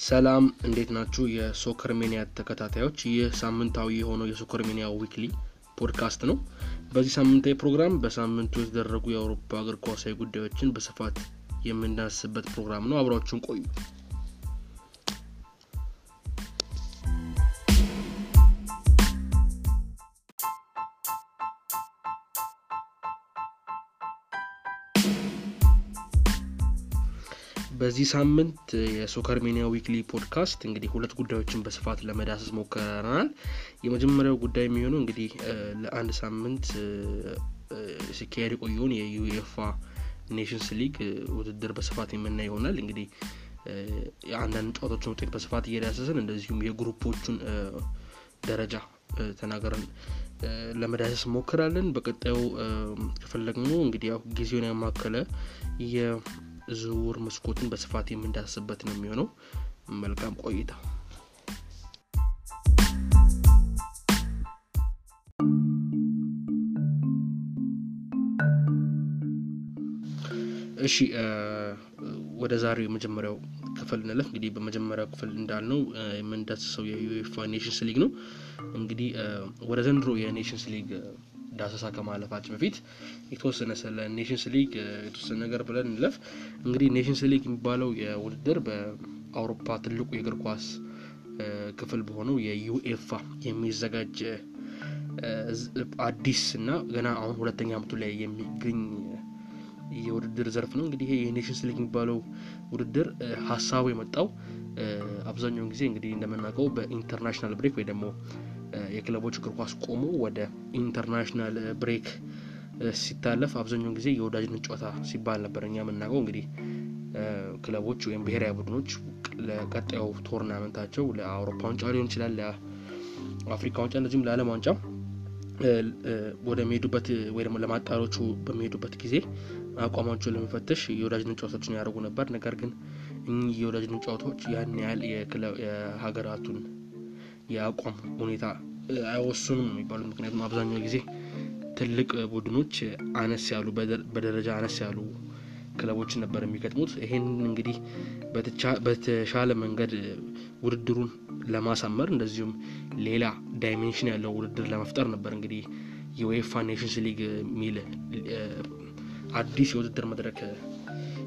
ሰላም እንዴት ናችሁ? የ Soccer Mania ተከታታዮች፣ ይህ ሳምንታዊ የሆነው የ Soccer Mania weekly podcast ነው። በዚህ ሳምንታዊ ፕሮግራም በሳምንቱ የተደረጉ የአውሮፓ እግር ኳሳዊ ጉዳዮችን በስፋት የምንዳስስበት ፕሮግራም ነው። አብራችሁን ቆዩ። በዚህ ሳምንት የ Soccer Mania weekly podcast እንግዲህ ሁለት ጉዳዮችን በስፋት ለመዳሰስ ሞክረናል። የመጀመሪያው ጉዳይ የሚሆነው እንግዲህ ለአንድ ሳምንት ሲካሄድ የቆየውን የ UEFA Nations League ውድድር በስፋት የምናይ ይሆናል። እንግዲህ የአንዳንድ ጨዋታዎችን ውጤት በስፋት እየዳሰስን እንደዚሁም የ group ኦቹን ደረጃ ተናገረን ለመዳሰስ ሞክራለን። በቀጣዩ ክፍል ደግሞ እንግዲህ ያው ጊዜውን ያማከለ የዝውውር መስኮትን በስፋት የምንዳስስበት ነው የሚሆነው። መልካም ቆይታ። እሺ ወደ ዛሬው የመጀመሪያው ክፍል እንለፍ። እንግዲህ በመጀመሪያው ክፍል እንዳልነው የምንዳስሰው የዩኤፋ ኔሽንስ ሊግ ነው። እንግዲህ ወደ ዘንድሮ የ Nations League ዳሰሳ ከማለፋችን በፊት የተወሰነ ስለ Nations League የተወሰነ ነገር ብለን እንለፍ። እንግዲህ Nations League የሚባለው የውድድር በአውሮፓ ትልቁ የእግር ኳስ ክፍል በሆነው የ UEFA የሚዘጋጅ አዲስ እና ገና አሁን ሁለተኛ ዓመቱ ላይ የሚገኝ የውድድር ዘርፍ ነው። እንግዲህ ይሄ የ Nations League የሚባለው ውድድር ሀሳቡ የመጣው አብዛኛውን ጊዜ እንግዲህ እንደምናውቀው በ international break ወይ ደግሞ የክለቦች እግር ኳስ ቆሞ ወደ international break ሲታለፍ አብዛኛውን ጊዜ የወዳጅነት ጨዋታ ሲባል ነበር እኛ የምናውቀው። እንግዲህ ክለቦች ወይም ብሔራዊ ቡድኖች ለቀጣዩ tournament ኣቸው ለአውሮፓ ዋንጫ ሊሆን ይችላል፣ ለአፍሪካ ዋንጫ እንደዚሁም ለዓለም ዋንጫ ወደ ሚሄዱበት ወይ ደግሞ ለማጣሪያዎቹ በሚሄዱበት ጊዜ አቋማቸውን ለመፈተሽ የወዳጅነት ጨዋታዎችን ያደርጉ ነበር። ነገር ግን እኚህ የወዳጅነት ጨዋታዎች ያን ያህል የሀገራቱን የአቋም ሁኔታ አይወስኑም ነው የሚባሉት። ምክንያቱም አብዛኛው ጊዜ ትልቅ ቡድኖች አነስ ያሉ በደረጃ አነስ ያሉ ክለቦችን ነበር የሚገጥሙት። ይሄን እንግዲህ በተሻለ መንገድ ውድድሩን ለማሳመር እንደዚሁም ሌላ dimension ያለው ውድድር ለመፍጠር ነበር እንግዲህ የ UEFA Nations League የሚል አዲስ የውድድር መድረክ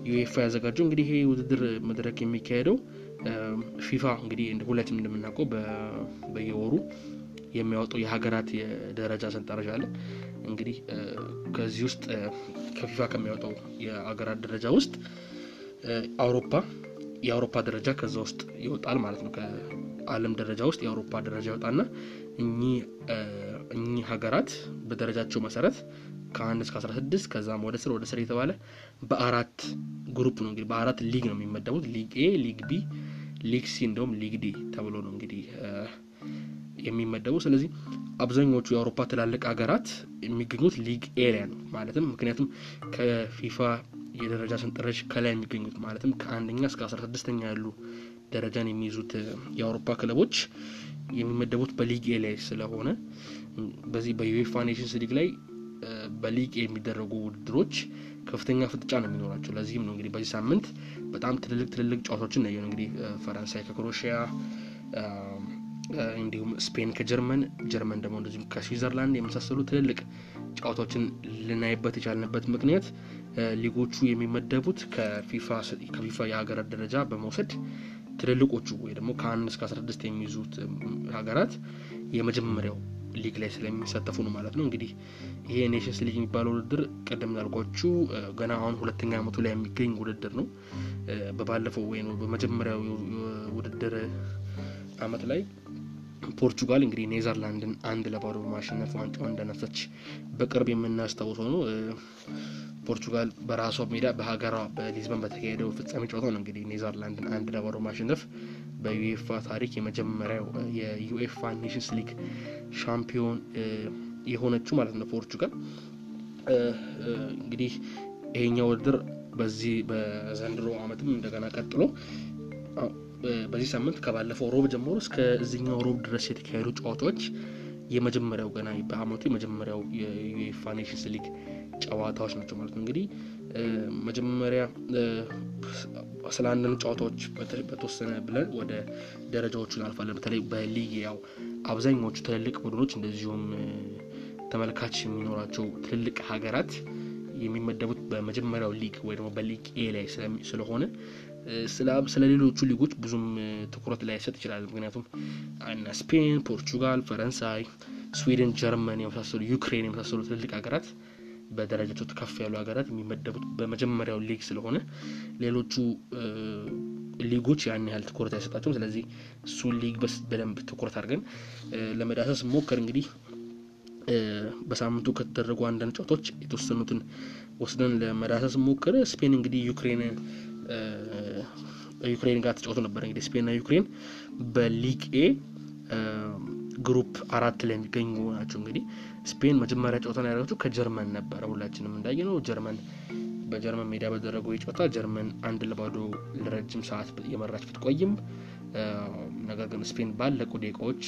ዩኤፋ ያዘጋጀው። እንግዲህ ይሄ የውድድር መድረክ የሚካሄደው ፊፋ እንግዲህ ሁለትም እንደምናውቀው በየወሩ የሚያወጣው የሀገራት የደረጃ ሰንጠረዥ አለ። እንግዲህ ከዚህ ውስጥ ከፊፋ ከሚያወጣው የሀገራት ደረጃ ውስጥ አውሮፓ የአውሮፓ ደረጃ ከዛ ውስጥ ይወጣል ማለት ነው። ከዓለም ደረጃ ውስጥ የአውሮፓ ደረጃ ይወጣና እኚህ ሀገራት በደረጃቸው መሰረት ከአንድ እስከ አስራ ስድስት ከዛም ወደ ስር ወደ ስር የተባለ በአራት group ነው እንግዲህ በአራት ሊግ ነው የሚመደቡት። League A፣ League B፣ League C እንደውም League D ተብሎ ነው እንግዲህ የሚመደቡ። ስለዚህ አብዛኞቹ የአውሮፓ ትላልቅ ሀገራት የሚገኙት League A ነው ማለትም ምክንያቱም ከፊፋ የደረጃ ሰንጠረዥ ከላይ የሚገኙት ማለትም ከአንደኛ እስከ አስራ ስድስተኛ ያሉ ደረጃን የሚይዙት የአውሮፓ ክለቦች የሚመደቡት በ League A ላይ ስለሆነ በዚህ በ UEFA Nations League ላይ በሊግ የሚደረጉ ውድድሮች ከፍተኛ ፍጥጫ ነው የሚኖራቸው። ለዚህም ነው እንግዲህ በዚህ ሳምንት በጣም ትልልቅ ትልልቅ ጨዋታዎችን ነው እንግዲህ ፈረንሳይ ከክሮሽያ እንዲሁም ስፔን ከጀርመን ጀርመን ደግሞ እንደዚሁም ከስዊዘርላንድ የመሳሰሉ ትልልቅ ጨዋታዎችን ልናይበት የቻልንበት ምክንያት ሊጎቹ የሚመደቡት ከፊፋ የሀገራት ደረጃ በመውሰድ ትልልቆቹ ወይ ደግሞ ከአንድ እስከ አስራ ስድስት የሚይዙት ሀገራት የመጀመሪያው ሊግ ላይ ስለሚሳተፉ ነው ማለት ነው። እንግዲህ ይሄ Nations League የሚባለው ውድድር ቀደም እንዳልኳችሁ ገና አሁን ሁለተኛ ዓመቱ ላይ የሚገኝ ውድድር ነው። በባለፈው ወይ በመጀመሪያው ውድድር አመት ላይ ፖርቹጋል እንግዲህ ኔዘርላንድን አንድ ለባዶ በማሸነፍ ዋንጫውን እንደነሳች በቅርብ የምናስታውሰው ነው። ፖርቹጋል በራሷ ሜዳ በሀገሯ በሊዝበን በተካሄደው ፍጻሜ ጨዋታ ነው እንግዲህ ኔዘርላንድን አንድ ለባዶ ማሸነፍ በዩኤፋ ታሪክ የመጀመሪያው የዩኤፋ ኔሽንስ ሊግ ሻምፒዮን የሆነችው ማለት ነው ፖርቹጋል። እንግዲህ ይሄኛው ውድድር በዚህ በዘንድሮ አመትም እንደገና ቀጥሎ በዚህ ሳምንት ከባለፈው ሮብ ጀምሮ እስከ እዚኛው ሮብ ድረስ የተካሄዱ ጨዋታዎች የመጀመሪያው ገና በአመቱ የመጀመሪያው የዩኤፋ ኔሽንስ ሊግ ጨዋታዎች ናቸው ማለት ነው። እንግዲህ መጀመሪያ ስለ አንዳንድ ጨዋታዎች በተወሰነ ብለን ወደ ደረጃዎቹ እናልፋለን። በተለይ በሊግ ያው አብዛኛዎቹ ትልልቅ ቡድኖች እንደዚሁም ተመልካች የሚኖራቸው ትልልቅ ሀገራት የሚመደቡት በመጀመሪያው ሊግ ወይ ደግሞ በሊግ A ላይ ስለሆነ ስለ ሌሎቹ ሊጎች ብዙም ትኩረት ላይሰጥ ይችላል። ምክንያቱም ስፔን፣ ፖርቹጋል፣ ፈረንሳይ፣ ስዊድን፣ ጀርመን የመሳሰሉ ዩክሬን የመሳሰሉ ትልልቅ ሀገራት በደረጃቸው ከፍ ያሉ ሀገራት የሚመደቡት በመጀመሪያው ሊግ ስለሆነ ሌሎቹ ሊጎች ያን ያህል ትኩረት አይሰጣቸውም። ስለዚህ እሱ ሊግ በደንብ ትኩረት አድርገን ለመዳሰስ እንሞክር እንግዲህ በሳምንቱ ከተደረጉ አንዳንድ ጨዋታዎች የተወሰኑትን ወስደን ለመዳሰስ እንሞክር። ስፔን እንግዲህ ዩክሬን ዩክሬን ጋር ተጫውቶ ነበር። እንግዲህ ስፔንና ዩክሬን በሊግ A group አራት ላይ የሚገኙ ናቸው። እንግዲህ ስፔን መጀመሪያ ጨዋታን ያደረገችው ከጀርመን ነበረ። ሁላችንም እንዳየነው። ጀርመን በጀርመን ሜዳ በተደረገው የጨዋታ ጀርመን አንድ ለባዶ ለረጅም ሰዓት እየመራች ብትቆይም ነገር ግን ስፔን ባለቀ ደቂቃዎች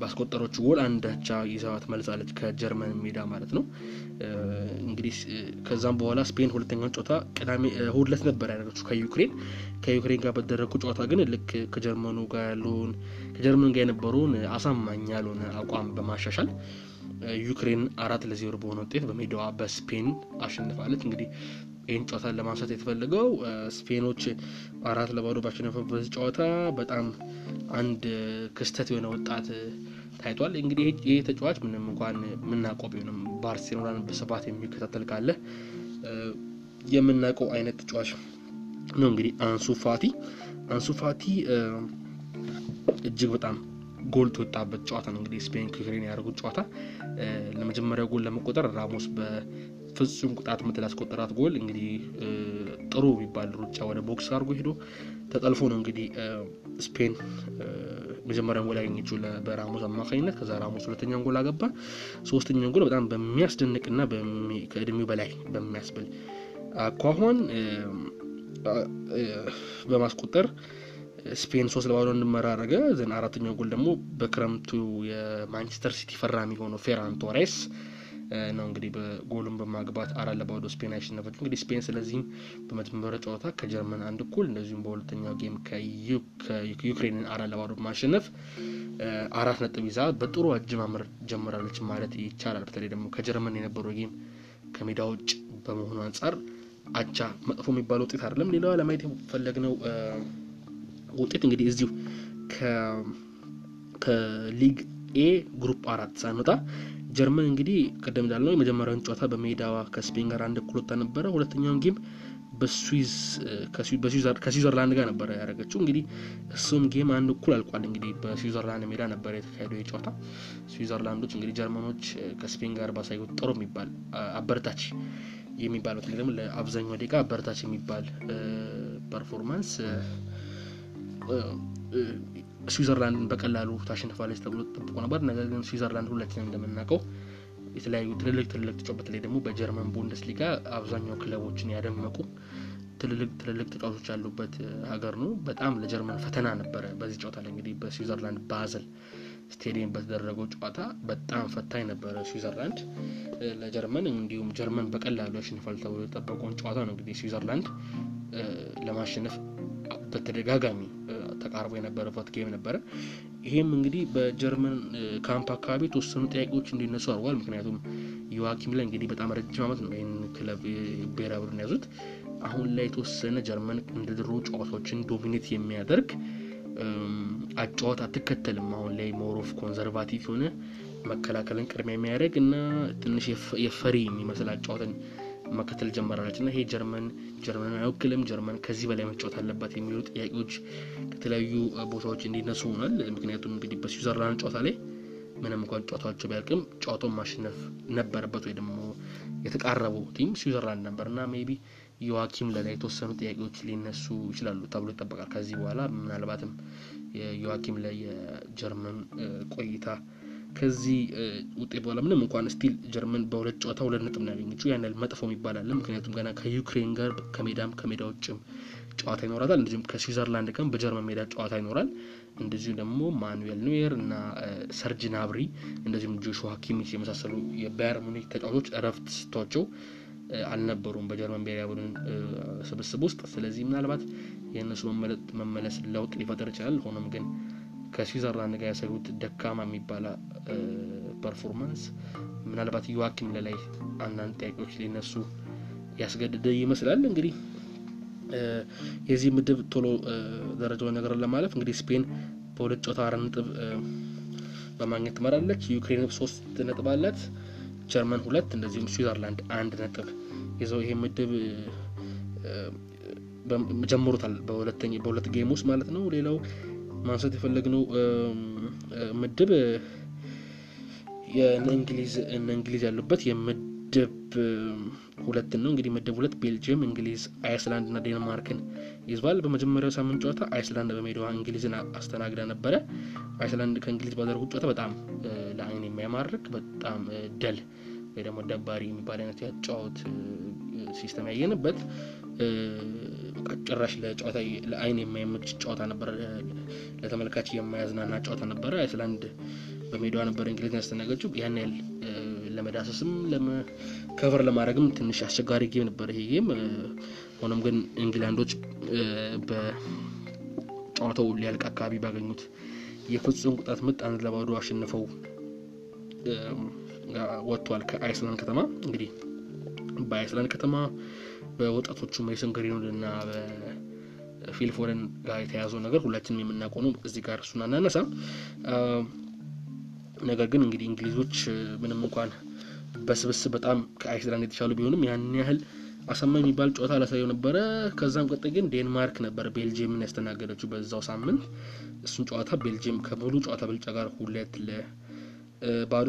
ባስቆጠረችው ጎል አንድ አቻ መልሳለች ከጀርመን ሜዳ ማለት ነው። እንግዲህ ከዛም በኋላ ስፔን ሁለተኛውን ጨዋታ ቅዳሜ እሁድ ዕለት ነበር ያደረገችው ከዩክሬን ከዩክሬን ጋር በተደረጉ ጨዋታ ግን ልክ ከጀርመኑ ጋር ያለውን ከጀርመን ጋር የነበረውን አሳማኝ ያልሆነ አቋም በማሻሻል ዩክሬን አራት ለዜሮ በሆነ ውጤት በሜዳዋ በስፔን አሸንፋለች። እንግዲህ ይህን ጨዋታ ለማንሳት የተፈለገው ስፔኖች አራት ለባዶ ባሸነፈበት ጨዋታ በጣም አንድ ክስተት የሆነ ወጣት ታይቷል። እንግዲህ ይህ ተጫዋች ምንም እንኳን የምናውቀው ቢሆንም ባርሴሎናን በስፋት የሚከታተል ካለ የምናውቀው አይነት ተጫዋች ነው። እንግዲህ አንሱ ፋቲ አንሱ ፋቲ እጅግ በጣም ጎልቶ የወጣበት ጨዋታ ነው። እንግዲህ ስፔን ከዩክሬን ያደርጉት ጨዋታ ለመጀመሪያው ጎል ለመቆጠር ራሞስ በፍጹም ቅጣት ምት ያስቆጠራት ጎል እንግዲህ ጥሩ የሚባል ሩጫ ወደ box አድርጎ ሄዶ ተጠልፎ ነው እንግዲህ ስፔን መጀመሪያውን ጎል ያገኘችው በራሞስ አማካኝነት። ከዛ ራሞስ ሁለተኛውን ጎል አገባ። ሶስተኛውን ጎል በጣም በሚያስደንቅና ከእድሜው በላይ በሚያስብል አኳኋን በማስቆጠር ስፔን ሶስት ለባዶ እንድትመራ አረገ። then አራተኛው ጎል ደግሞ በክረምቱ የማንቸስተር ሲቲ ፈራሚ የሆነው ፌራን ቶሬስ ነው እንግዲህ በጎሉን በማግባት አራት ለባዶ ስፔን ያሸነፈችው። እንግዲህ ስፔን ስለዚህም በመጀመሪያ ጨዋታ ከጀርመን አንድ እኩል እንደዚሁም በሁለተኛው game ከዩክሬንን አራት ለባዶ በማሸነፍ አራት ነጥብ ይዛ በጥሩ አጀማመር ጀምራለች ማለት ይቻላል። በተለይ ደግሞ ከጀርመን የነበረው game ከሜዳ ውጭ በመሆኑ አንጻር አቻ መጥፎ የሚባል ውጤት አይደለም። ሌላዋ ለማየት የፈለግነው ውጤት እንግዲህ እዚሁ ከሊግ A group አራት ሳንወጣ ጀርመን እንግዲህ ቀደም እንዳልነው የመጀመሪያውን ጨዋታ በሜዳዋ ከስፔን ጋር አንድ እኩል ወጥታ ነበረ። ሁለተኛውን game ከስዊዘርላንድ ጋር ነበረ ያደረገችው። እንግዲህ እሱም game አንድ እኩል አልቋል። እንግዲህ በስዊዘርላንድ ሜዳ ነበረ የተካሄደው የጨዋታ ስዊዘርላንዶች እንግዲህ ጀርመኖች ከስፔን ጋር ባሳዩት ጥሩ የሚባል አበረታች የሚባል በተለይ ደግሞ ለአብዛኛው ደቂቃ አበረታች የሚባል performance ስዊዘርላንድን በቀላሉ ታሸንፋለች ተብሎ ተጠብቆ ነበር። ነገር ግን ስዊዘርላንድ ሁላችንም እንደምናውቀው የተለያዩ ትልልቅ ትልልቅ ተጫዋች በተለይ ደግሞ በጀርመን ቡንደስሊጋ አብዛኛው ክለቦችን ያደመቁ ትልልቅ ትልልቅ ተጫዋቾች ያሉበት ሀገር ነው። በጣም ለጀርመን ፈተና ነበረ። በዚህ ጨዋታ ላይ እንግዲህ በስዊዘርላንድ ባዘል ስቴዲየም በተደረገው ጨዋታ በጣም ፈታኝ ነበረ ስዊዘርላንድ ለጀርመን። እንዲሁም ጀርመን በቀላሉ ያሸንፋል ተብሎ የጠበቀውን ጨዋታ ነው እንግዲህ ስዊዘርላንድ ለማሸነፍ በተደጋጋሚ ተቃርቦ የነበረበት game ነበረ። ይሄም እንግዲህ በጀርመን ካምፕ አካባቢ የተወሰኑ ጥያቄዎች እንዲነሱ አድርጓል። ምክንያቱም ዮዋኪም ሎይ እንግዲህ በጣም ረጅም ዓመት ነው ይህን ክለብ ብሔራዊ ቡድን ያዙት። አሁን ላይ የተወሰነ ጀርመን እንደ ድሮ ጨዋታዎችን dominate የሚያደርግ አጨዋወት አትከተልም። አሁን ላይ more of conservative የሆነ መከላከልን ቅድሚያ የሚያደርግ እና ትንሽ የፈሪ የሚመስል አጨዋወትን መከተል ጀመራለች እና ይሄ ጀርመን ጀርመን አይወክልም፣ ጀርመን ከዚህ በላይ መጫወት አለባት የሚሉ ጥያቄዎች ከተለያዩ ቦታዎች እንዲነሱ ሆኗል። ምክንያቱም እንግዲህ በስዊዘርላንድ ጨዋታ ላይ ምንም እንኳን ጨዋታው አቻ ቢያልቅም ጨዋታውን ማሸነፍ ነበረበት ወይ ደግሞ የተቃረበው team ስዊዘርላንድ ነበር እና ቢ ዮዋኪም ላይ የተወሰኑ ጥያቄዎች ሊነሱ ይችላሉ ተብሎ ይጠበቃል። ከዚህ በኋላ ምናልባትም የዮዋኪም ሎይ የጀርመን ቆይታ ከዚህ ውጤት በኋላ ምንም እንኳን still ጀርመን በሁለት ጨዋታ ሁለት ነጥብ ነው ያገኘችው። ያን ያህል መጥፎ የሚባል ምክንያቱም ገና ከዩክሬን ጋር ከሜዳም ከሜዳ ውጭም ጨዋታ ይኖራታል። እንደዚሁም ከስዊዘርላንድ ጋር በጀርመን ሜዳ ጨዋታ ይኖራል። እንደዚሁም ደግሞ ማኑኤል ኖየር እና ሰርጅ ናብሪ እንደዚሁም ጆሹዋ ኪሚች የመሳሰሉ የባየርን ሙኒክ ተጫዋቾች እረፍት ሰጥቷቸው አልነበሩም በጀርመን ብሔራዊ ቡድን ስብስብ ውስጥ። ስለዚህ ምናልባት የእነሱ መመለስ ለውጥ ሊፈጠር ይችላል። ሆኖም ግን ከስዊዘርላንድ ጋር ያሳዩት ደካማ የሚባል performance ምናልባት ዮዋኪም ሎይ ላይ አንዳንድ ጥያቄዎች ሊነሱ ያስገድደ ይመስላል። እንግዲህ የዚህ ምድብ ቶሎ ደረጃውን ነገር ለማለፍ እንግዲህ ስፔን በሁለት ጨዋታ አራት ነጥብ በማግኘት ትመራለች። ዩክሬን ሶስት ነጥብ አላት። ጀርመን ሁለት እንደዚሁም ስዊዘርላንድ አንድ ነጥብ ይዘው ይሄ ምድብ ጀምሮታል በሁለት game ውስጥ ማለት ነው። ሌላው ማንሳት የፈለግነው ምድብ እንግሊዝ ያሉበት የምድብ ሁለት ነው። እንግዲህ ምድብ ሁለት ቤልጅየም፣ እንግሊዝ፣ አይስላንድ እና ዴንማርክን ይዟል። በመጀመሪያው ሳምንት ጨዋታ አይስላንድ በሜዳዋ እንግሊዝን አስተናግዳ ነበረ። አይስላንድ ከእንግሊዝ ባደረጉት ጨዋታ በጣም ለአይን የሚያማርክ በጣም dull ወይ ደግሞ ደባሪ የሚባል አይነት ያጫወት system ያየንበት ጭራሽ ለጨዋታ ለአይን የማይመች ጨዋታ ነበረ። ለተመልካች የማያዝናና ጨዋታ ነበረ። አይስላንድ በሜዳዋ ነበረ እንግሊዝን ያስተናገደችው። ያን ያህል ለመዳሰስም cover ለማድረግም ትንሽ አስቸጋሪ game ነበር ይሄ game። ሆኖም ግን እንግላንዶች በጨዋታው ሊያልቅ አካባቢ ባገኙት የፍጹም ቅጣት ምት አንድ ለባዶ አሸንፈው ወጥቷል ከአይስላንድ ከተማ። እንግዲህ በአይስላንድ ከተማ በወጣቶቹ ሜሰን ግሪንውድ እና በፊል ፎደን ጋር የተያዘው ነገር ሁላችንም የምናውቀው ነው። እዚህ ጋር እሱን አናነሳም። ነገር ግን እንግዲህ እንግሊዞች ምንም እንኳን በስብስብ በጣም ከአይስላንድ የተሻሉ ቢሆንም ያን ያህል አሳማኝ የሚባል ጨዋታ አላሳየው ነበረ። ከዛም ቀጥሎ ግን ዴንማርክ ነበር ቤልጅየምን ያስተናገደችው በዛው ሳምንት። እሱን ጨዋታ ቤልጅየም ከሙሉ ጨዋታ ብልጫ ጋር ሁለት ለባዶ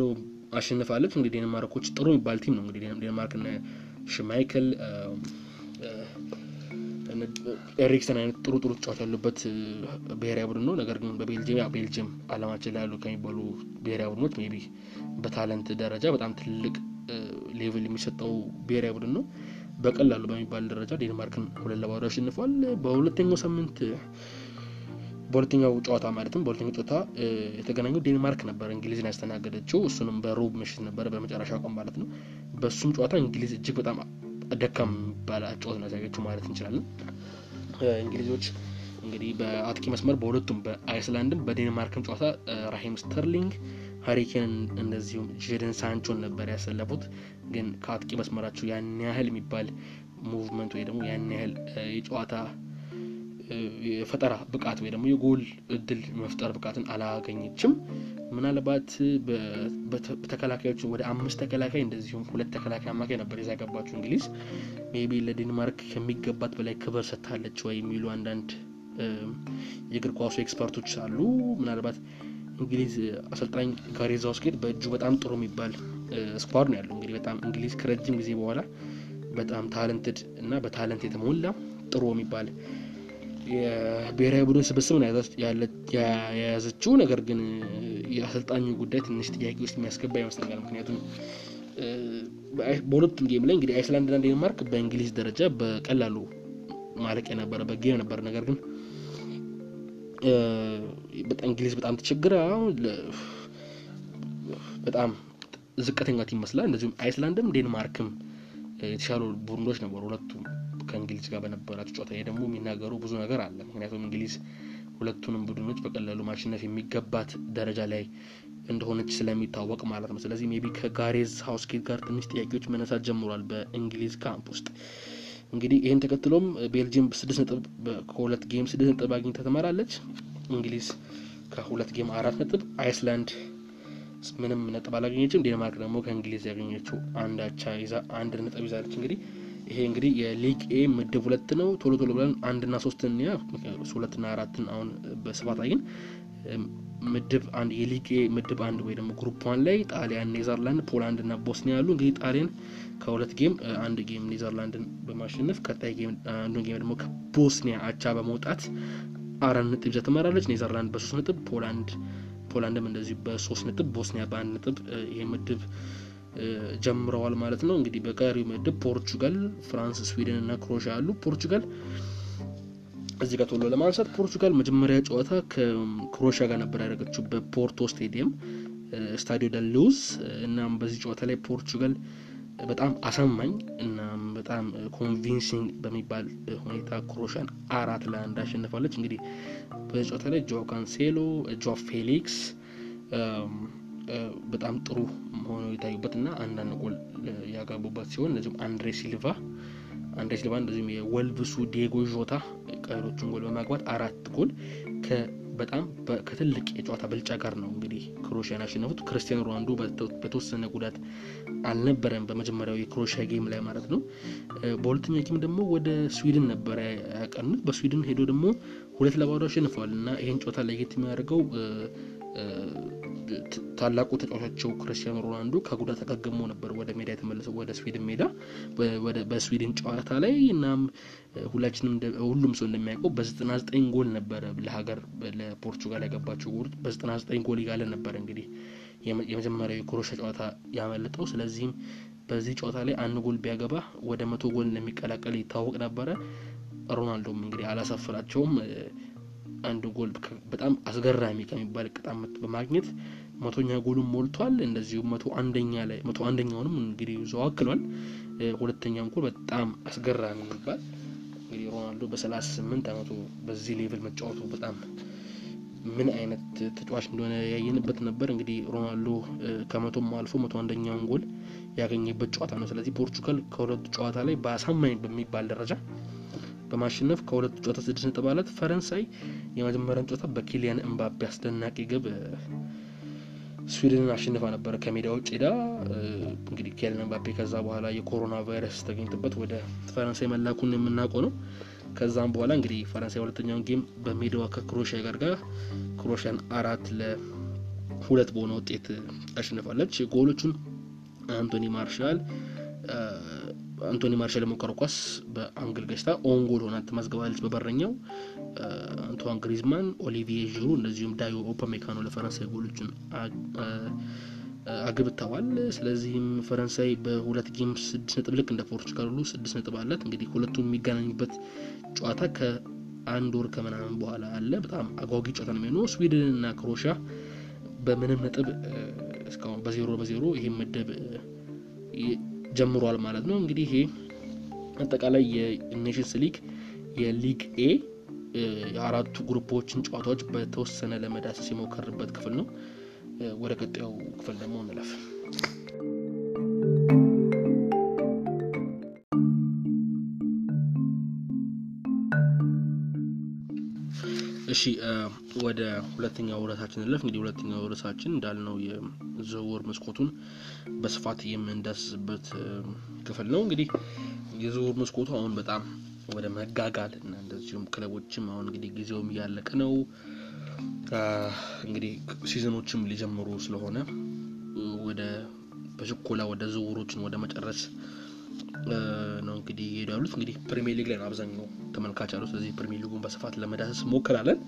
አሸንፋለች። እንግዲህ ዴንማርኮች ጥሩ የሚባል team ነው። እንግዲህ ዴንማርክ ሽማይክል ኤሪክሰን አይነት ጥሩ ጥሩ ጨዋታ ያሉበት ብሔራዊ ቡድን ነው። ነገር ግን በቤልጅየም ቤልጅየም ዓለማችን ላይ ያሉ ከሚባሉ ብሔራዊ ቡድኖች maybe በ talent ደረጃ በጣም ትልቅ level የሚሰጠው ብሔራዊ ቡድን ነው። በቀላሉ በሚባል ደረጃ ዴንማርክን ሁለት ለባዶ አሸንፏል። በሁለተኛው ሳምንት በሁለተኛው ጨዋታ ማለትም በሁለተኛው ጨዋታ የተገናኘው ዴንማርክ ነበር እንግሊዝን ያስተናገደችው። እሱንም በሩብ ምሽት ነበረ በመጨረሻ ቀን ማለት ነው። በእሱም ጨዋታ እንግሊዝ እጅግ በጣም ደካማ የሚባል ጨዋታ ነው ያሳየችው ማለት እንችላለን። እንግሊዞች እንግዲህ በአጥቂ መስመር በሁለቱም በአይስላንድም በዴንማርክም ጨዋታ ራሂም ስተርሊንግ፣ ሀሪ ኬን እንደዚሁም ጄደን ሳንቾን ነበር ያሰለፉት። ግን ከአጥቂ መስመራቸው ያን ያህል የሚባል movement ወይ ደግሞ ያን ያህል የጨዋታ የፈጠራ ብቃት ወይ ደግሞ የጎል እድል መፍጠር ብቃትን አላገኘችም። ምናልባት በተከላካዮች ወደ አምስት ተከላካይ እንደዚሁም ሁለት ተከላካይ አማካይ ነበር የዛ ገባችው እንግሊዝ maybe ለዴንማርክ ከሚገባት በላይ ክብር ሰጥታለች ወይ የሚሉ አንዳንድ የእግር ኳሱ expert ኦች አሉ። ምናልባት እንግሊዝ አሰልጣኝ ጋሬዝ ሳውዝጌት በእጁ በጣም ጥሩ የሚባል squad ነው ያለው። እንግዲህ በጣም እንግሊዝ ከረጅም ጊዜ በኋላ በጣም talented እና በ talent የተሞላ ጥሩ የሚባል የብሔራዊ ቡድን ስብስብ ነው የያዘችው። ነገር ግን የአሰልጣኙ ጉዳይ ትንሽ ጥያቄ ውስጥ የሚያስገባ ይመስለኛል። ምክንያቱም በሁለቱም game ላይ እንግዲህ አይስላንድና ዴንማርክ በእንግሊዝ ደረጃ በቀላሉ ማለቅ የነበረበት game ነበር። ነገር ግን እንግሊዝ በጣም ተቸግራ በጣም ዝቅተኛ team ይመስላል። እንደዚሁም አይስላንድም ዴንማርክም የተሻሉ ቡድኖች ነበሩ ሁለቱም ከእንግሊዝ ጋር በነበራቸው ጨዋታ። ይሄ ደግሞ የሚናገሩ ብዙ ነገር አለ። ምክንያቱም እንግሊዝ ሁለቱንም ቡድኖች በቀላሉ ማሸነፍ የሚገባት ደረጃ ላይ እንደሆነች ስለሚታወቅ ማለት ነው። ስለዚህ maybe ከጋሬዝ ሳውዝጌት ጋር ትንሽ ጥያቄዎች መነሳት ጀምሯል በእንግሊዝ ካምፕ ውስጥ። እንግዲህ ይህን ተከትሎም ቤልጅየም ስድስት ነጥብ ከሁለት game ስድስት ነጥብ አግኝታ ትመራለች። እንግሊዝ ከሁለት game አራት ነጥብ፣ አይስላንድ ምንም ነጥብ አላገኘችም። ዴንማርክ ደግሞ ከእንግሊዝ ያገኘችው አንድ አቻ ይዛ አንድ ነጥብ ይዛለች። እንግዲህ ይሄ እንግዲህ የ League A ምድብ ሁለት ነው። ቶሎ ቶሎ ብለን አንድና ሶስትን ያ ሁለትና አራትን አሁን በስፋት አይን ምድብ አንድ የ League A ምድብ አንድ ወይ ደግሞ group one ላይ ጣሊያን፣ ኔዘርላንድ፣ ፖላንድ እና ቦስኒያ ያሉ እንግዲህ ጣሊያን ከሁለት game አንድ game ኔዘርላንድን በማሸነፍ ቀጣይ game አንዱን game ደግሞ ከቦስኒያ አቻ በመውጣት አራት ነጥብ ይዛ ትመራለች። ኔዘርላንድ በሶስት ነጥብ ፖላንድ ፖላንድም እንደዚሁ በሶስት ነጥብ ቦስኒያ በአንድ ነጥብ ይሄ ምድብ ጀምረዋል ማለት ነው። እንግዲህ በቀሪው ምድብ ፖርቹጋል፣ ፍራንስ፣ ስዊድን እና ክሮሻ አሉ። ፖርቹጋል እዚህ ጋር ቶሎ ለማንሳት ፖርቹጋል መጀመሪያ ጨዋታ ከክሮሻ ጋር ነበር ያደረገችው በፖርቶ ስቴዲየም ስታዲዮ ደ እናም በዚህ ጨዋታ ላይ ፖርቹጋል በጣም አሳማኝ እና በጣም convincing በሚባል ሁኔታ ክሮሻን አራት ለአንድ አሸንፋለች። እንግዲህ በጨዋታ ላይ ጆ ካንሴሎ፣ ጆ ፌሊክስ በጣም ጥሩ ሆነው የታዩበት እና አንዳንድ ጎል ያገቡበት ሲሆን እንደዚሁም አንድሬ ሲልቫ አንድሬ ሲልቫ እንደዚሁም የወልቭሱ ዲየጎ ዦታ ቀሪዎቹን ጎል በማግባት አራት ጎል በጣም ከትልቅ የጨዋታ ብልጫ ጋር ነው እንግዲህ ክሮሽያን ያሸነፉት። ክርስቲያኖ ሮናልዶ በተወሰነ ጉዳት አልነበረም በመጀመሪያው የክሮሽያ game ላይ ማለት ነው። በሁለተኛ game ደግሞ ወደ ስዊድን ነበረ ያቀኑት። በስዊድን ሄዶ ደግሞ ሁለት ለባዶ አሸንፈዋል እና ይህን ጨዋታ ለየት የሚያደርገው ታላቁ ተጫዋቻቸው ክርስቲያኖ ሮናልዶ ከጉዳት አገግሞ ነበር ወደ ሜዳ የተመለሰው ወደ ስዊድን ሜዳ በስዊድን ጨዋታ ላይ እናም ሁላችንም ሁሉም ሰው እንደሚያውቀው በ99 ጎል ነበረ ለሀገር ለፖርቹጋል ያገባቸው ጎል በ99 ጎል እያለ ነበረ እንግዲህ የመጀመሪያው የክሮኤሽያ ጨዋታ ያመለጠው። ስለዚህም በዚህ ጨዋታ ላይ አንድ ጎል ቢያገባ ወደ መቶ ጎል እንደሚቀላቀል ይታወቅ ነበረ። ሮናልዶም እንግዲህ አላሳፈራቸውም። አንድ ጎል በጣም አስገራሚ ከሚባል ቅጣት በማግኘት መቶኛ ጎሉን ሞልቷል። እንደዚሁም መቶ አንደኛ ላይ መቶ አንደኛውንም እንግዲህ ይዞ አክሏል። ጎል በጣም አስገራሚ የሚባል እንግዲህ ሮናልዶ በሰላሳ ስምንት አመቱ በዚህ level መጫወቱ በጣም ምን አይነት ተጫዋች እንደሆነ ያየንበት ነበር። እንግዲህ ሮናልዶ ከመቶም አልፎ መቶ አንደኛውን ጎል ያገኘበት ጨዋታ ነው። ስለዚህ ፖርቹጋል ከሁለቱ ጨዋታ ላይ በአሳማኝ በሚባል ደረጃ በማሸነፍ ከሁለቱ ጨዋታ ስድስት ነጥብ አላት። ፈረንሳይ የመጀመሪያውን ጨዋታ በኪሊያን እምባፔ አስደናቂ ግብ ስዊድንን አሸንፋ ነበረ ከሜዳ ውጭ ሄዳ። እንግዲህ ኪሊያን እምባፔ ከዛ በኋላ የኮሮና ቫይረስ ተገኝቶበት ወደ ፈረንሳይ መላኩን የምናውቀው ነው። ከዛም በኋላ እንግዲህ ፈረንሳይ ሁለተኛውን game በሜዳዋ ከክሮሽያ ጋር ጋር ክሮሽያን አራት ለሁለት በሆነ ውጤት አሸንፋለች። ጎሎቹን አንቶኒ ማርሻል አንቶኒ ማርሻል የሞከረው ኳስ በአንግል ገጭታ own goal ሆና ተመዝግባለች። በበረኛው አንቷን ግሪዝማን፣ ኦሊቪዬ ዥሩ እንደዚሁም ዳዮ ኡፓሜካኖ ለፈረንሳይ ጎሎችን አግብተዋል። ስለዚህም ፈረንሳይ በሁለት game ስድስት ነጥብ ልክ እንደ ፖርቹጋል ሁሉ ስድስት ነጥብ አላት። እንግዲህ ሁለቱም የሚገናኙበት ጨዋታ ከአንድ ወር ከምናምን በኋላ አለ። በጣም አጓጊ ጨዋታ ነው የሚሆነው። ስዊድን እና ክሮኤሽያ በምንም ነጥብ እስካሁን በዜሮ በዜሮ ይሄ ምድብ ጀምሯል ማለት ነው። እንግዲህ ይሄ አጠቃላይ የኔሽንስ ሊግ የሊግ ኤ የአራቱ group ኦችን ጨዋታዎች በተወሰነ ለመዳሰስ የሞከርንበት ክፍል ነው። ወደ ቀጣዩ ክፍል ደግሞ እንለፍ። እሺ ወደ ሁለተኛው ርዕሳችን እንለፍ። እንግዲህ ሁለተኛው ርዕሳችን እንዳልነው የዝውውር መስኮቱን በስፋት የምንዳስስበት ክፍል ነው። እንግዲህ የዝውውር መስኮቱ አሁን በጣም ወደ መጋጋል እና እንደዚሁም ክለቦችም አሁን እንግዲህ ጊዜውም እያለቀ ነው። እንግዲህ season ኦችም ሊጀምሩ ስለሆነ ወደ በችኮላ ወደ ዝውውሮችን ወደ መጨረስ ነው እንግዲህ ይሄዱ ያሉት። እንግዲህ ፕሪሚየር ሊግ ላይ ነው አብዛኛው ተመልካች ያሉት። ስለዚህ ፕሪሚየር ሊጉን በስፋት ለመዳሰስ ሞክራለን።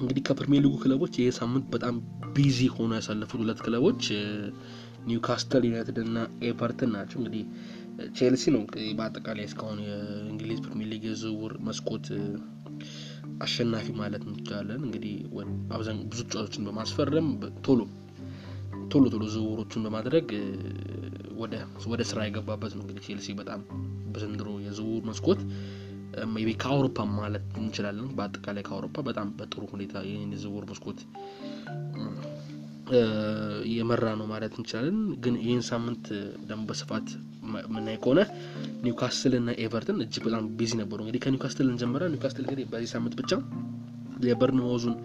እንግዲህ ከፕሪሚየር ሊጉ ክለቦች ይህ ሳምንት በጣም busy ሆኖ ያሳለፉት ሁለት ክለቦች ኒውካስተል ዩናይትድ እና ኤቨርተን ናቸው። እንግዲህ ቼልሲ ነው በአጠቃላይ እስካሁን የእንግሊዝ ፕሪሚየር ሊግ የዝውውር መስኮት አሸናፊ ማለት እንችላለን። እንግዲህ አብዛኛው ብዙ ተጫዋቾችን በማስፈረም ቶሎ ቶሎ ቶሎ ዝውውሮችን በማድረግ ወደ ስራ የገባበት ነው። እንግዲህ ቼልሲ በጣም በዘንድሮ የዝውውር መስኮት maybe ከአውሮፓ ማለት እንችላለን። በአጠቃላይ ከአውሮፓ በጣም በጥሩ ሁኔታ ይህን የዝውውር መስኮት የመራ ነው ማለት እንችላለን። ግን ይህን ሳምንት ደግሞ በስፋት የምናይ ከሆነ ኒውካስትል እና ኤቨርተን እጅግ በጣም busy ነበሩ። እንግዲህ ከኒውካስትል እንጀምራ። ኒውካስትል እንግዲህ በዚህ ሳምንት ብቻ የበርንማውዙን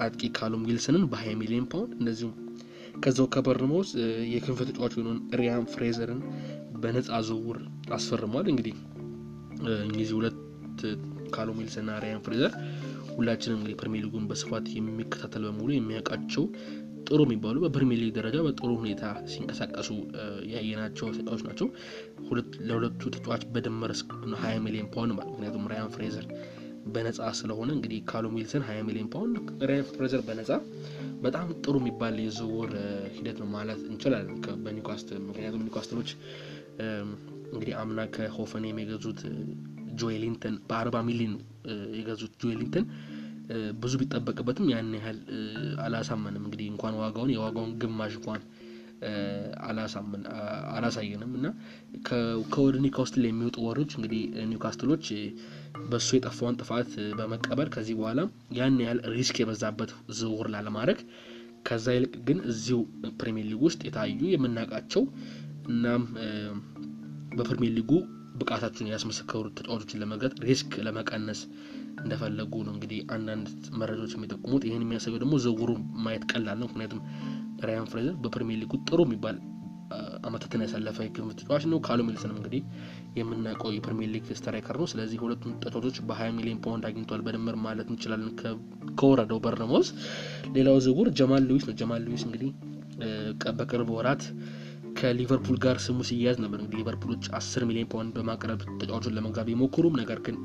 አጥቂ ካሉም ዊልሰንን በ20 ሚሊዮን ፓውንድ እንደዚሁም ከዛው ከበርንማውዝ የክንፍ ተጫዋች የሆነውን ሪያን ፍሬዘርን በነፃ ዝውውር አስፈርሟል። እንግዲህ እነዚህ ሁለት ዊልሰን እና ሪያን ፍሬዘር ሁላችንም እንግዲህ ፕሪሚየር ሊጉን በስፋት የሚከታተል በሙሉ የሚያውቃቸው ጥሩ የሚባሉ በፕሪሚየር ሊግ ደረጃ በጥሩ ሁኔታ ሲንቀሳቀሱ ያየናቸው ተጫዋች ናቸው። ለሁለቱ ተጫዋች በድምር ሀያ ሚሊዮን ፓውንድ ማለት ምክንያቱም ራያን ፍሬዘር በነፃ ስለሆነ እንግዲህ ካሉም ዊልሰን ሀያ ሚሊዮን ፓውንድ ራያን ፍሬዘር በነፃ በጣም ጥሩ የሚባል የዝውውር ሂደት ነው ማለት እንችላለን በኒውካስትል ምክንያቱም ኒውካስትሎች እንግዲህ አምና ከሆፈንሃይም የገዙት ጆኤሊንተን በአርባ ሚሊዮን የገዙት ጆኤሊንተን ብዙ ቢጠበቅበትም ያን ያህል አላሳመንም። እንግዲህ እንኳን ዋጋውን የዋጋውን ግማሽ እንኳን አላሳየንም እና ከወደ ኒውካስትል የሚወጡ ወሬዎች እንግዲህ ኒውካስትሎች በእሱ የጠፋውን ጥፋት በመቀበል ከዚህ በኋላ ያን ያህል risk የበዛበት ዝውውር ላለማድረግ ከዛ ይልቅ ግን እዚሁ ፕሪሚየር ሊግ ውስጥ የታዩ የምናውቃቸው እናም በፕሪሚየር ሊጉ ብቃታቸውን ያስመሰከሩ ተጫዋቾችን ለመግዛት risk ለመቀነስ እንደፈለጉ ነው እንግዲህ አንዳንድ መረጃዎች የሚጠቁሙት። ይህን የሚያሳየው ደግሞ ዝውውሩ ማየት ቀላል ነው። ምክንያቱም ራያን ፍሬዘር በፕሪሚየር ሊጉ ጥሩ የሚባል አመታትን ያሳለፈ የክንፍ ተጫዋች ነው። ካሉም ዊልሰንም እንግዲህ የምናውቀው የፕሪሚየር ሊግ striker ነው። ስለዚህ ሁለቱም ተጫዋቾች በ20 ሚሊዮን ፓውንድ አግኝቷል በድምር ማለት እንችላለን ከወረደው በርንማውዝ። ሌላው ዝውውር ጀማል ሉዊስ ነው። ጀማል ሉዊስ እንግዲህ በቅርብ ወራት ከሊቨርፑል ጋር ስሙ ሲያያዝ ነበር። እንግዲህ ሊቨርፑሎች አስር ሚሊዮን ፓውንድ በማቅረብ ተጫዋቹን ለመግዛት ቢሞክሩም ነገር ግን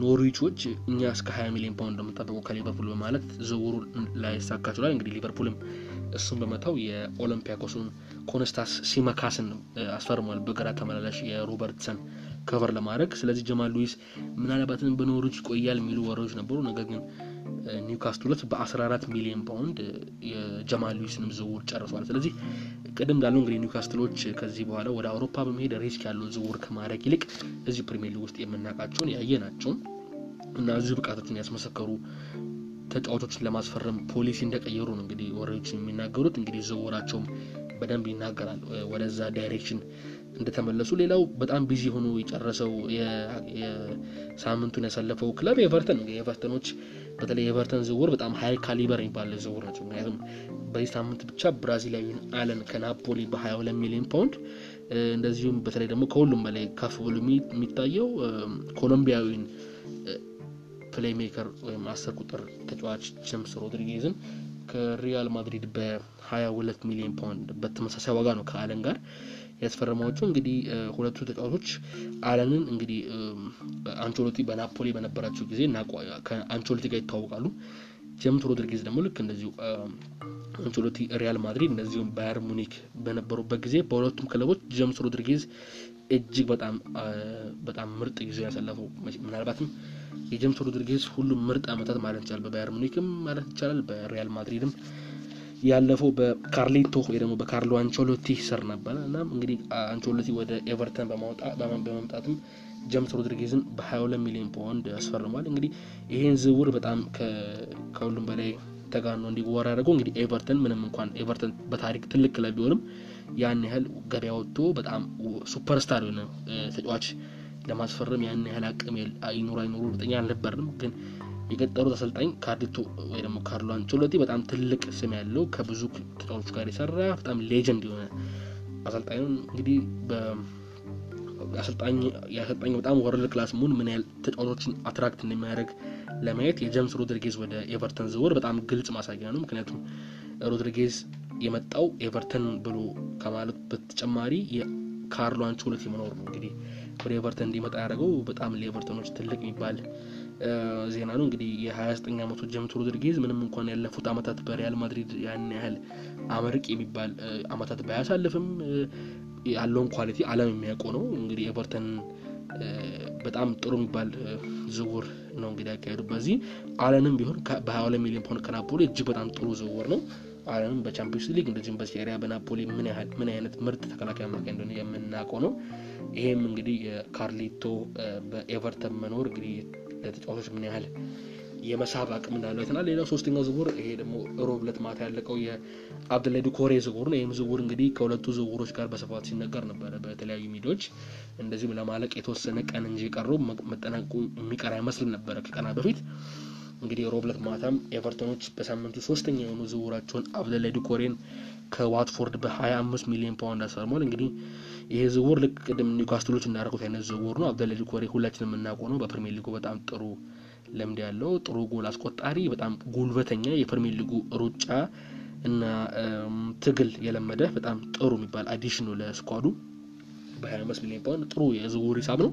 ኖርዊቾች እኛ እስከ ሀያ ሚሊዮን ፓውንድ እንደምንጠብቀው ከሊቨርፑል በማለት ዝውውሩ ላይሳካ ችሏል። እንግዲህ ሊቨርፑልም እሱን በመተው የኦሎምፒያኮሱን ኮስታስ ሲሚካስን አስፈርሟል በግራ ተመላላሽ የሮበርትሰን cover ለማድረግ። ስለዚህ ጀማል ሉዊስ ምናልባትም በኖርዊች ይቆያል የሚሉ ወሬዎች ነበሩ። ነገር ግን ኒውካስትሎች በ14 ሚሊዮን ፓውንድ የጀማል ሉዊስንም ዝውውር ጨርሷል። ስለዚህ ቅድም እንዳልነው እንግዲህ ኒውካስትሎች ከዚህ በኋላ ወደ አውሮፓ በመሄድ risk ያለው ዝውውር ከማድረግ ይልቅ እዚህ ፕሪሚየር ሊግ ውስጥ የምናውቃቸውን ያየናቸው እና እዚሁ ብቃቶችን ያስመሰከሩ ተጫዋቾችን ለማስፈረም ፖሊሲ እንደቀየሩ ነው እንግዲህ ወሬዎች የሚናገሩት። እንግዲህ ዝውውራቸውም በደንብ ይናገራል ወደዛ direction እንደተመለሱ። ሌላው በጣም busy ሆኖ የጨረሰው የሳምንቱን ያሳለፈው ክለብ ኤቨርተን ነው። ኤቨርተኖች በተለይ የኤቨርተን ዝውውር በጣም high caliber የሚባል ዝውውር ናቸው። ምክንያቱም በዚህ ሳምንት ብቻ ብራዚላዊን አለን ከናፖሊ በ22 ሚሊዮን ፓውንድ እንደዚሁም በተለይ ደግሞ ከሁሉም በላይ ከፍ ብሎ የሚታየው ኮሎምቢያዊን playmaker ወይም አስር ቁጥር ተጫዋች ጀምስ ሮድሪጌዝን ከሪያል ማድሪድ በ22 ሚሊዮን ፓውንድ በተመሳሳይ ዋጋ ነው ከአለን ጋር ያስፈረማቸው። እንግዲህ ሁለቱ ተጫዋቾች አለንን እንግዲህ አንቾሎቲ በናፖሊ በነበራቸው ጊዜ ከአንቾሎቲ ጋር ይታወቃሉ። ጀምስ ሮድሪጌዝ ደግሞ ልክ እንደዚሁ አንቾሎቲ ሪያል ማድሪድ እንደዚሁም ባየር ሙኒክ በነበሩበት ጊዜ በሁለቱም ክለቦች ጀምስ ሮድሪጌዝ እጅግ በጣም በጣም ምርጥ ጊዜ ያሳለፈው ምናልባትም የጀምስ ሮድሪጌዝ ሁሉም ምርጥ ዓመታት ማለት ይቻላል። በባየር ሙኒክም ማለት ይቻላል በሪያል ማድሪድም ያለፈው በካርሊቶ ወይ ደግሞ በካርሎ አንቾሎቲ ስር ነበረ እና እንግዲህ አንቾሎቲ ወደ ኤቨርተን በመምጣትም ጀምስ ሮድሪጌዝን በ22 ሚሊዮን ፓውንድ ያስፈርሟል። እንግዲህ ይሄን ዝውውር በጣም ከሁሉም በላይ ተጋኖ እንዲወራ ያደረገው እንግዲህ ኤቨርተን ምንም እንኳን ኤቨርተን በታሪክ ትልቅ ክለብ ቢሆንም ያን ያህል ገበያ ወጥቶ በጣም superstar የሆነ ተጫዋች ለማስፈረም ያን ያህል አቅም አይኖሩ አይኖሩ እርግጠኛ አልነበርንም። ግን የቀጠሩት አሰልጣኝ ካርሊቶ ወይ ደግሞ ካርሎ አንቾሎቲ በጣም ትልቅ ስም ያለው ከብዙ ተጫዋቾች ጋር የሰራ በጣም legend የሆነ አሰልጣኝ እንግዲህ የአሰልጣኝ በጣም world class መሆን ምን ያህል ተጫዋቾችን attract እንደሚያደርግ ለማየት የጀምስ ሮድሪጌዝ ወደ ኤቨርተን ዝውውር በጣም ግልጽ ማሳያ ነው። ምክንያቱም ሮድሪጌዝ የመጣው ኤቨርተን ብሎ ከማለት በተጨማሪ የካርሎ አንቾሎቲ መኖር ነው እንግዲህ ወደ ኤቨርተን እንዲመጣ ያደረገው በጣም ለኤቨርተኖች ትልቅ የሚባል ዜና ነው። እንግዲህ የ29 ዓመቱ ጀምስ ሮድሪጌዝ ምንም እንኳን ያለፉት ዓመታት በሪያል ማድሪድ ያን ያህል አመርቂ የሚባል ዓመታት ባያሳልፍም ያለውን quality ዓለም የሚያውቀው ነው። እንግዲህ ኤቨርተን በጣም ጥሩ የሚባል ዝውውር ነው እንግዲህ ያካሄዱ። በዚህ አለንም ቢሆን በ22 ሚሊዮን ፓውንድ ከናፖሊ እጅግ በጣም ጥሩ ዝውውር ነው። አለንም በቻምፒዮንስ ሊግ እንደዚሁም በሴሪያ በናፖሊ ምን ያህል ምን አይነት ምርጥ ተከላካይ አማካኝ እንደሆነ የምናውቀው ነው። ይሄም እንግዲህ የካርሊቶ በኤቨርተን መኖር እንግዲህ ለተጫዋቾች ምን ያህል የመሳብ አቅም እንዳለው አይተናል። ሌላው ሶስተኛው ዝውውር ይሄ ደግሞ ሮብ ዕለት ማታ ያለቀው የአብደላይ ዱኮሬ ዝውውር ነው። ይህም ዝውውር እንግዲህ ከሁለቱ ዝውውሮች ጋር በስፋት ሲነገር ነበረ በተለያዩ ሚዲያዎች። እንደዚሁም ለማለቅ የተወሰነ ቀን እንጂ የቀረው መጠናቀቁ የሚቀር አይመስልም ነበረ ከቀናት በፊት እንግዲህ ሮብ ዕለት ማታም ኤቨርተኖች በሳምንቱ ሶስተኛ የሆኑ ዝውውራቸውን አብደላይ ዱኮሬን ከዋትፎርድ በ25 ሚሊዮን ፓውንድ አስፈርሟል። እንግዲህ ይሄ ዝውውር ልክ ቅድም ኒውካስትሎች እንዳደረጉት አይነት ዝውውር ነው። አብደላይ ዱኮሬ ሁላችን የምናውቀው ነው። በፕሪሚየር ሊጉ በጣም ጥሩ ልምድ ያለው ጥሩ ጎል አስቆጣሪ፣ በጣም ጉልበተኛ የፕሪሚየር ሊጉ ሩጫ እና ትግል የለመደ በጣም ጥሩ የሚባል addition ነው ለ squad ኡ በ25 ሚሊዮን ፓውንድ ጥሩ የዝውውር ሂሳብ ነው።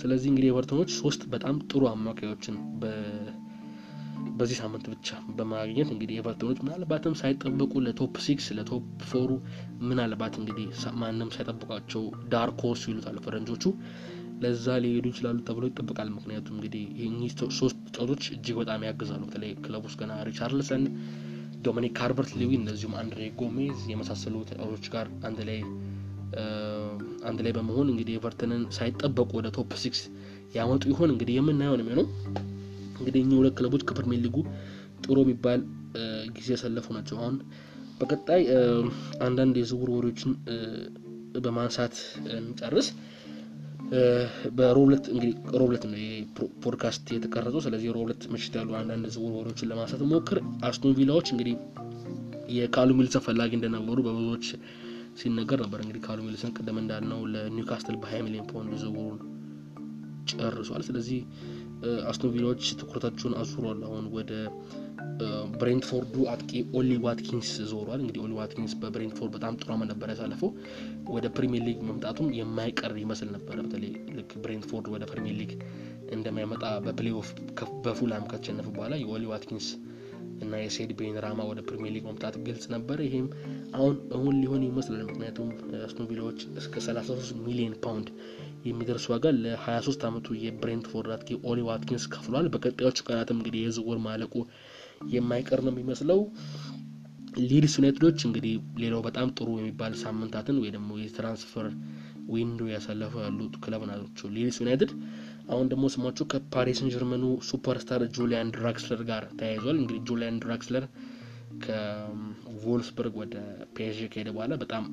ስለዚህ እንግዲህ ኤቨርተኖች ሶስት በጣም ጥሩ አማካዮችን በዚህ ሳምንት ብቻ በማግኘት እንግዲህ ኤቨርተኖች ምናልባትም ሳይጠበቁ ለ top six ለ top four ኡ ምናልባት እንግዲህ ማንም ሳይጠብቋቸው dark horse ፈረንጆቹ ለዛ ሊሄዱ ይችላሉ ተብሎ ይጠበቃል። ምክንያቱም እንግዲህ ይህ ሶስት ተጫዋቾች እጅግ በጣም ያግዛሉ። በተለይ ክለብ ውስጥ ገና ሪቻርልሰን ዶሚኒክ ካልቨርት ሊዊን እንደዚሁም አንድሬ ጎሜዝ የመሳሰሉ ተጫዋቾች ጋር አንድ ላይ አንድ ላይ በመሆን እንግዲህ ኤቨርተንን ሳይጠበቁ ወደ top six ያመጡ ይሆን እንግዲህ የምናየው ነው የሚሆነው። እንግዲህ እኚህ ሁለት ክለቦች ከፕሪሚየር ሊጉ ጥሩ የሚባል ጊዜ ያሳለፉ ናቸው። አሁን በቀጣይ አንዳንድ የዝውውር ወሬዎችን በማንሳት እንጨርስ። በሮብ ዕለት እንግዲህ ሮብ ዕለት ነው ፖድካስት የተቀረጸው። ስለዚህ ሮብ ዕለት ምሽት ያሉ አንዳንድ ዝውውር ወሬዎችን ለማንሳት ሞክር። አስቶን ቪላዎች እንግዲህ የካለም ዊልሰን ፈላጊ እንደነበሩ በብዙዎች ሲነገር ነበር። እንግዲህ ካለም ዊልሰን ቅድም እንዳልነው ለኒውካስትል በ20 ሚሊዮን ፓውንድ ዝውውሩን ጨርሷል። ስለዚህ አስቶን ቪላዎች ትኩረታቸውን አዙሯል። አሁን ወደ ብሬንትፎርዱ አጥቂ ኦሊ ዋትኪንስ ዞሯል። እንግዲህ ኦሊ ዋትኪንስ በብሬንትፎርድ በጣም ጥሩ ዓመት ነበር ያሳለፈው። ወደ ፕሪሚየር ሊግ መምጣቱም የማይቀር ይመስል ነበረ። በተለይ ልክ ብሬንትፎርድ ወደ ፕሪሚየር ሊግ እንደማይመጣ በ playoff በፉላም ከተሸነፉ በኋላ የኦሊ ዋትኪንስ እና የሰኢድ ቤንራማ ወደ ፕሪሚየር ሊግ መምጣት ግልጽ ነበር። ይሄም አሁን እውን ሊሆን ይመስላል። ምክንያቱም አስቶን ቪላዎች እስከ 33 ሚሊዮን ፓውንድ የሚደርስ ዋጋ ለ23 ዓመቱ የብሬንትፎርድ አጥቂ ኦሊ ዋትኪንስ ከፍሏል። በቀጣዮቹ ቀናትም እንግዲህ የዝውውር ማለቁ የማይቀር ነው የሚመስለው። ሊድስ ዩናይትዶች እንግዲህ ሌላው በጣም ጥሩ የሚባል ሳምንታትን ወይ ደግሞ የ transfer window ያሳለፉ ያሉት ክለብ ናቸው ሊድስ ዩናይትድ። አሁን ደግሞ ስማቸው ከፓሪስ ሴንት ጀርመኑ superstar ጁሊያን ድራክስለር ጋር ተያይዟል። እንግዲህ ጁሊያን ድራክስለር ከቮልስበርግ ወደ ፒኤስጂ ከሄደ በኋላ በጣም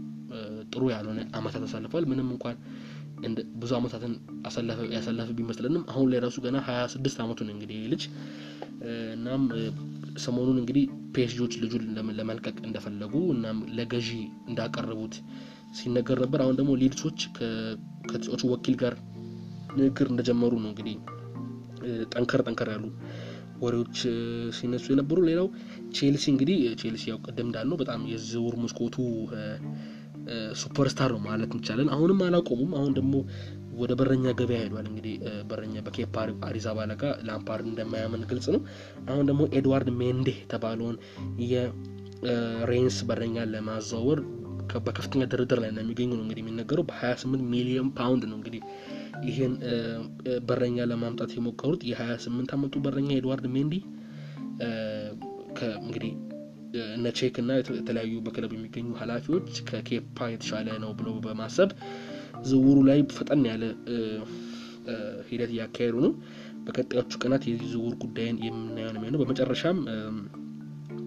ጥሩ ያልሆነ አመታት አሳልፏል። ምንም እንኳን ብዙ አመታትን ያሳለፈ ቢመስለንም አሁን ላይ ራሱ ገና ሀያ ስድስት አመቱ ነው እንግዲህ ልጅ እናም ሰሞኑን እንግዲህ ፒኤስጂዎች ልጁን ለመልቀቅ እንደፈለጉ እናም ለገዢ እንዳቀረቡት ሲነገር ነበር። አሁን ደግሞ ሊድሶች ከተጫዋቹ ወኪል ጋር ንግግር እንደጀመሩ ነው እንግዲህ ጠንከር ጠንከር ያሉ ወሬዎች ሲነሱ የነበሩ። ሌላው ቼልሲ እንግዲህ ቼልሲ ያው ቅድም እንዳልነው በጣም የዝውውር መስኮቱ superstar ነው ማለት እንችላለን። አሁንም አላቆሙም። አሁን ደግሞ ወደ በረኛ ገበያ ሄዷል። እንግዲህ በረኛ በኬፓ አሪዛባላ ጋር ላምፓርድ እንደማያምን ግልጽ ነው። አሁን ደግሞ ኤድዋርድ ሜንዲ የተባለውን የሬንስ በረኛ ለማዘዋወር በከፍተኛ ድርድር ላይ ነው የሚገኙ ነው እንግዲህ የሚነገረው በ28 ሚሊዮን ፓውንድ ነው እንግዲህ ይህን በረኛ ለማምጣት የሞከሩት የ28 ዓመቱ በረኛ ኤድዋርድ ሜንዲ እንግዲህ እነ ቼክ እና የተለያዩ በክለብ የሚገኙ ኃላፊዎች ከኬፓ የተሻለ ነው ብለው በማሰብ ዝውውሩ ላይ ፈጠን ያለ ሂደት እያካሄዱ ነው። በቀጣዮቹ ቀናት የዚህ ዝውውር ጉዳይን የምናየው ነው የሚሆነው። በመጨረሻም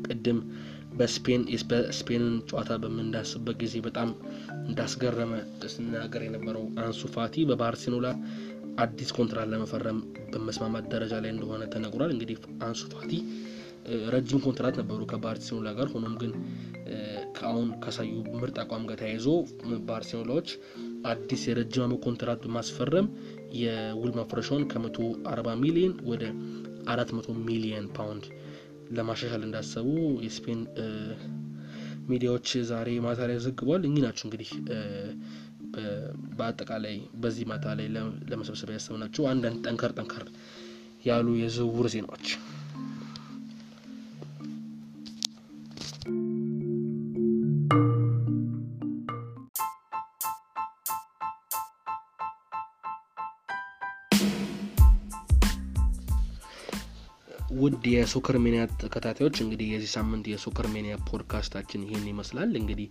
ቅድም በስፔን በስፔንን ጨዋታ በምንዳስበት ጊዜ በጣም እንዳስገረመ ስናገር የነበረው አንሱ ፋቲ በባርሴሎና አዲስ ኮንትራት ለመፈረም በመስማማት ደረጃ ላይ እንደሆነ ተነግሯል። እንግዲህ አንሱ ረጅም ኮንትራት ነበሩ ከባርሴሎና ጋር። ሆኖም ግን ከአሁን ካሳዩ ምርጥ አቋም ጋር ተያይዞ ባርሴሎናዎች አዲስ የረጅም ዓመት ኮንትራት በማስፈረም የውል ማፍረሻውን ከመቶ አርባ ሚሊዮን ወደ አራት መቶ ሚሊዮን ፓውንድ ለማሻሻል እንዳሰቡ የስፔን ሚዲያዎች ዛሬ ማታ ላይ ዘግቧል። እኚህ ናቸው እንግዲህ በአጠቃላይ በዚህ ማታ ላይ ለመሰብሰብ ያሰብናቸው አንዳንድ ጠንከር ጠንከር ያሉ የዝውውር ዜናዎች። ውድ የ Soccer Mania ተከታታዮች እንግዲህ የዚህ ሳምንት የ Soccer Mania ፖድካስታችን ይህን ይመስላል። እንግዲህ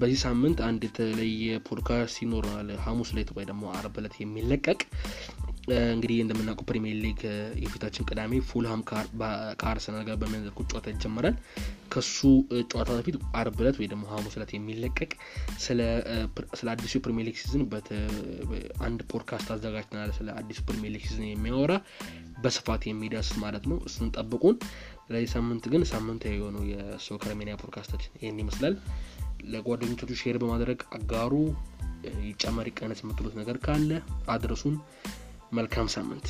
በዚህ ሳምንት አንድ የተለየ ፖድካስት ይኖረናል። ሐሙስ ዕለት ወይ ደግሞ አርብ ዕለት የሚለቀቅ እንግዲህ እንደምናውቀው ፕሪሚየር ሊግ የፊታችን ቅዳሜ ፉልሃም ከአርሰናል ጋር በሚያደርጉት ጨዋታ ይጀመራል። ከሱ ጨዋታ በፊት አርብ ዕለት ወይ ደግሞ ሐሙስ ዕለት የሚለቀቅ ስለ አዲሱ የፕሪሚየር ሊግ season አንድ ፖድካስት አዘጋጅተናል። ስለ አዲሱ ፕሪሚየር ሊግ season የሚያወራ በስፋት የሚዳስስ ማለት ነው። እሱን ጠብቁን። ለዚህ ሳምንት ግን ሳምንታዊ የሆነው የ Soccer Mania ፖድካስታችን ይህን ይመስላል። ለጓደኞቻችሁ share በማድረግ አጋሩ። ይጨመር ይቀነስ የምትሉት ነገር ካለ አድረሱን። መልካም ሳምንት